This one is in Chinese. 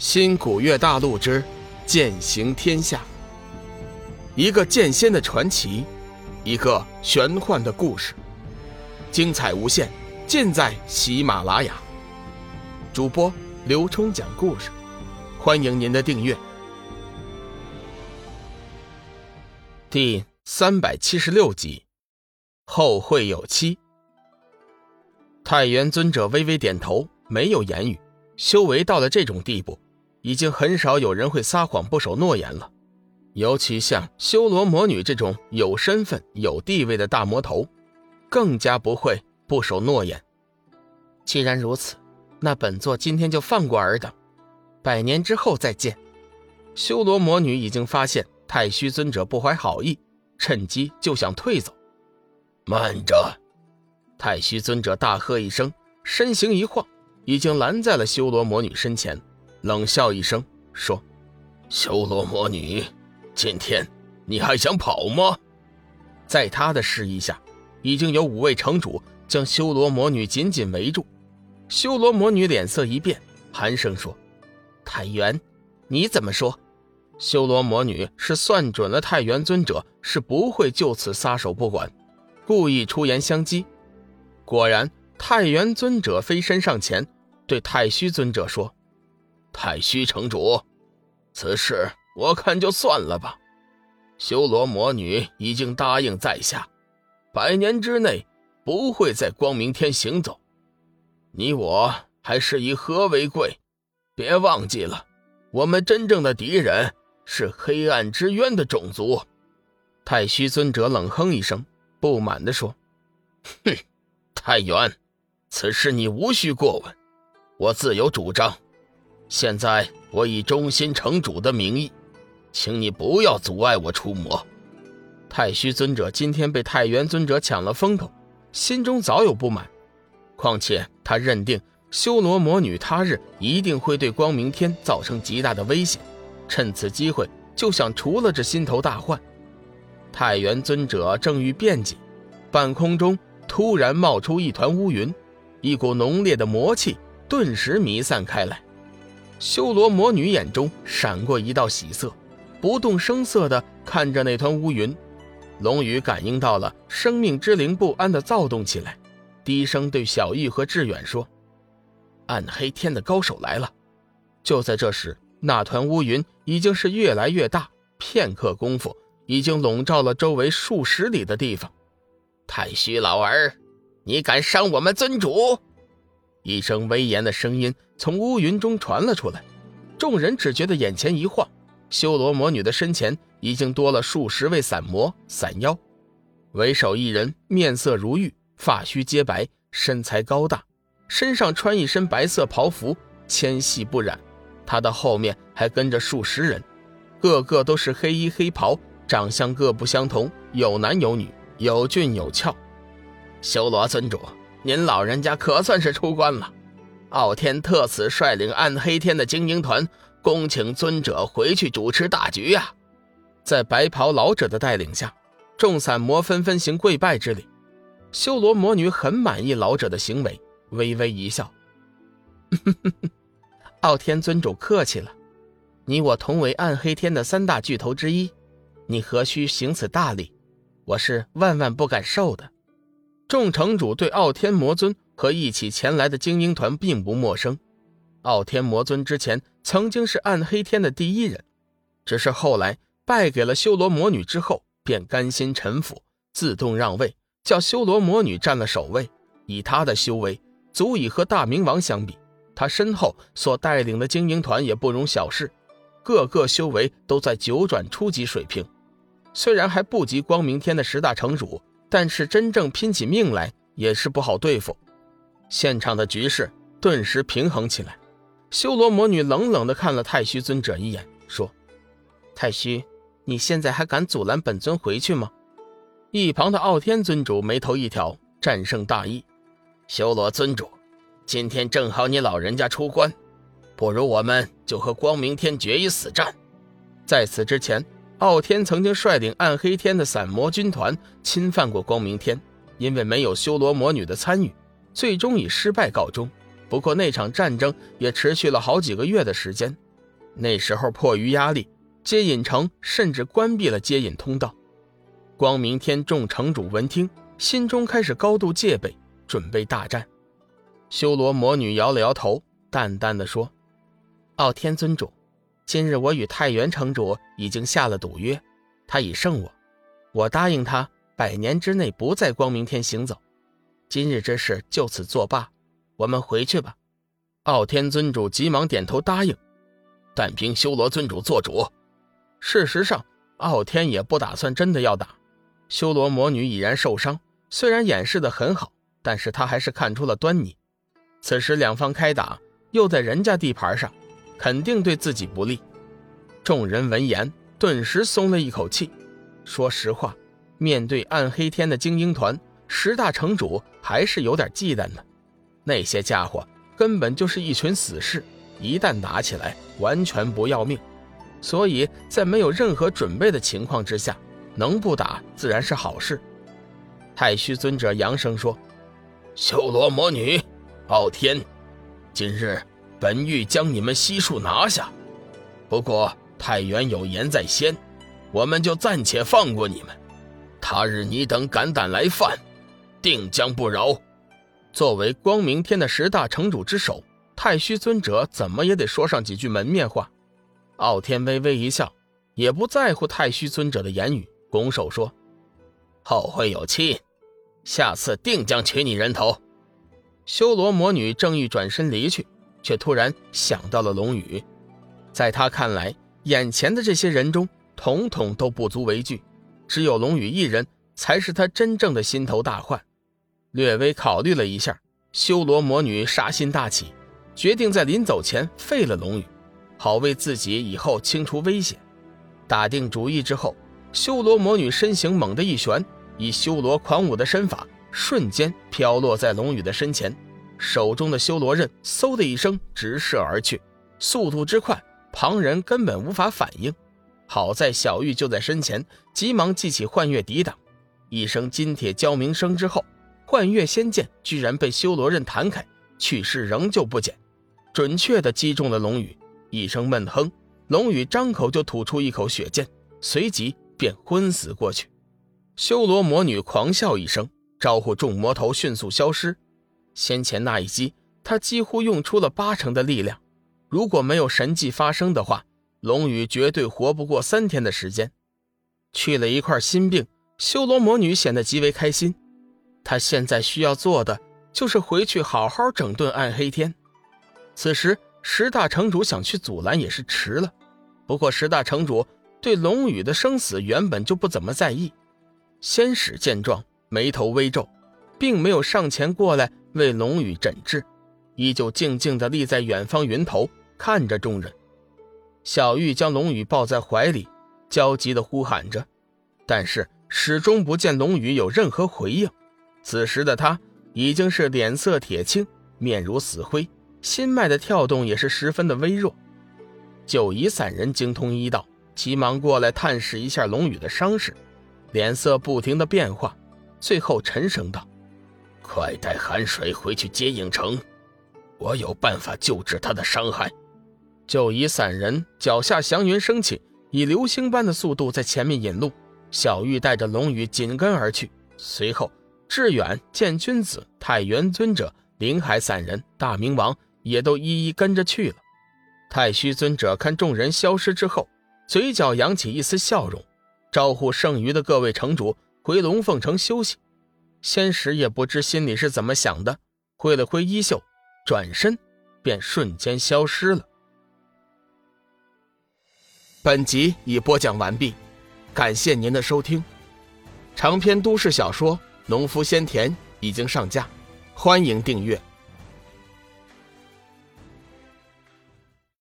新古月大陆之剑行天下，一个剑仙的传奇，一个玄幻的故事，精彩无限，尽在喜马拉雅。主播刘冲讲故事，欢迎您的订阅。第三百七十六集，后会有期。太元尊者微微点头，没有言语。修为到了这种地步。已经很少有人会撒谎不守诺言了，尤其像修罗魔女这种有身份、有地位的大魔头，更加不会不守诺言。既然如此，那本座今天就放过尔等，百年之后再见。修罗魔女已经发现太虚尊者不怀好意，趁机就想退走。慢着！太虚尊者大喝一声，身形一晃，已经拦在了修罗魔女身前。冷笑一声，说：“修罗魔女，今天你还想跑吗？”在他的示意下，已经有五位城主将修罗魔女紧紧围住。修罗魔女脸色一变，寒声说：“太元，你怎么说？”修罗魔女是算准了太元尊者是不会就此撒手不管，故意出言相激。果然，太元尊者飞身上前，对太虚尊者说。太虚城主，此事我看就算了吧。修罗魔女已经答应在下，百年之内不会在光明天行走。你我还是以和为贵，别忘记了，我们真正的敌人是黑暗之渊的种族。太虚尊者冷哼一声，不满地说：“哼，太元，此事你无需过问，我自有主张。”现在我以忠心城主的名义，请你不要阻碍我出魔。太虚尊者今天被太元尊者抢了风头，心中早有不满。况且他认定修罗魔女他日一定会对光明天造成极大的危险，趁此机会就想除了这心头大患。太元尊者正欲辩解，半空中突然冒出一团乌云，一股浓烈的魔气顿时弥散开来。修罗魔女眼中闪过一道喜色，不动声色地看着那团乌云。龙宇感应到了生命之灵不安的躁动起来，低声对小玉和志远说：“暗黑天的高手来了。”就在这时，那团乌云已经是越来越大，片刻功夫已经笼罩了周围数十里的地方。太虚老儿，你敢伤我们尊主！一声威严的声音从乌云中传了出来，众人只觉得眼前一晃，修罗魔女的身前已经多了数十位散魔散妖，为首一人面色如玉，发须皆白，身材高大，身上穿一身白色袍服，纤细不染。他的后面还跟着数十人，个个都是黑衣黑袍，长相各不相同，有男有女，有俊有俏。修罗尊主。您老人家可算是出关了，傲天特此率领暗黑天的精英团，恭请尊者回去主持大局呀！在白袍老者的带领下，众散魔纷纷行跪拜之礼。修罗魔女很满意老者的行为，微微一笑：“ 傲天尊主客气了，你我同为暗黑天的三大巨头之一，你何须行此大礼？我是万万不敢受的。”众城主对傲天魔尊和一起前来的精英团并不陌生。傲天魔尊之前曾经是暗黑天的第一人，只是后来败给了修罗魔女之后，便甘心臣服，自动让位，叫修罗魔女占了首位。以他的修为，足以和大明王相比。他身后所带领的精英团也不容小视，个个修为都在九转初级水平，虽然还不及光明天的十大城主。但是真正拼起命来也是不好对付，现场的局势顿时平衡起来。修罗魔女冷冷地看了太虚尊者一眼，说：“太虚，你现在还敢阻拦本尊回去吗？”一旁的傲天尊主眉头一挑，战胜大义：“修罗尊主，今天正好你老人家出关，不如我们就和光明天决一死战。”在此之前。傲天曾经率领暗黑天的散魔军团侵犯过光明天，因为没有修罗魔女的参与，最终以失败告终。不过那场战争也持续了好几个月的时间，那时候迫于压力，接引城甚至关闭了接引通道。光明天众城主闻听，心中开始高度戒备，准备大战。修罗魔女摇了摇头，淡淡的说：“傲天尊主，今日我与太原城主已经下了赌约，他已胜我，我答应他百年之内不在光明天行走。今日之事就此作罢，我们回去吧。”傲天尊主急忙点头答应，但凭修罗尊主做主。事实上，傲天也不打算真的要打。修罗魔女已然受伤，虽然掩饰的很好，但是他还是看出了端倪。此时两方开打，又在人家地盘上，肯定对自己不利。众人闻言，顿时松了一口气。说实话，面对暗黑天的精英团，十大城主还是有点忌惮的。那些家伙。根本就是一群死士，一旦打起来，完全不要命。所以在没有任何准备的情况之下，能不打自然是好事。太虚尊者扬声说：“修罗魔女，傲天，今日本欲将你们悉数拿下，不过太原有言在先，我们就暂且放过你们。他日你等敢胆来犯，定将不饶。”作为光明天的十大城主之首，太虚尊者怎么也得说上几句门面话。傲天微微一笑，也不在乎太虚尊者的言语，拱手说：“后会有期，下次定将取你人头。”修罗魔女正欲转身离去，却突然想到了龙宇。在他看来，眼前的这些人中，统统都不足为惧，只有龙宇一人才是他真正的心头大患。略微考虑了一下，修罗魔女杀心大起，决定在临走前废了龙宇，好为自己以后清除危险。打定主意之后，修罗魔女身形猛地一旋，以修罗狂舞的身法，瞬间飘落在龙宇的身前，手中的修罗刃嗖的一声直射而去，速度之快，旁人根本无法反应。好在小玉就在身前，急忙记起幻月抵挡，一声金铁交鸣声之后。幻月仙剑居然被修罗刃弹开，去势仍旧不减，准确地击中了龙宇。一声闷哼，龙宇张口就吐出一口血剑，随即便昏死过去。修罗魔女狂笑一声，招呼众魔头迅速消失。先前那一击，他几乎用出了八成的力量，如果没有神迹发生的话，龙宇绝对活不过三天的时间。去了一块心病，修罗魔女显得极为开心。她现在需要做的就是回去好好整顿暗黑天。此时，十大城主想去阻拦也是迟了。不过，十大城主对龙宇的生死原本就不怎么在意。仙使见状，眉头微皱，并没有上前过来为龙宇诊治，依旧静静地立在远方云头，看着众人。小玉将龙宇抱在怀里，焦急地呼喊着，但是始终不见龙宇有任何回应。此时的他已经是脸色铁青，面如死灰，心脉的跳动也是十分的微弱。九夷散人精通医道，急忙过来探视一下龙宇的伤势，脸色不停的变化，最后沉声道：“快带寒水回去接应城，我有办法救治他的伤害。”九夷散人脚下祥云升起，以流星般的速度在前面引路，小玉带着龙宇紧跟而去，随后。志远、见君子、太元尊者、灵海散人、大明王也都一一跟着去了。太虚尊者看众人消失之后，嘴角扬起一丝笑容，招呼剩余的各位城主回龙凤城休息。仙石也不知心里是怎么想的，挥了挥衣袖，转身便瞬间消失了。本集已播讲完毕，感谢您的收听。长篇都市小说。农夫先田已经上架，欢迎订阅。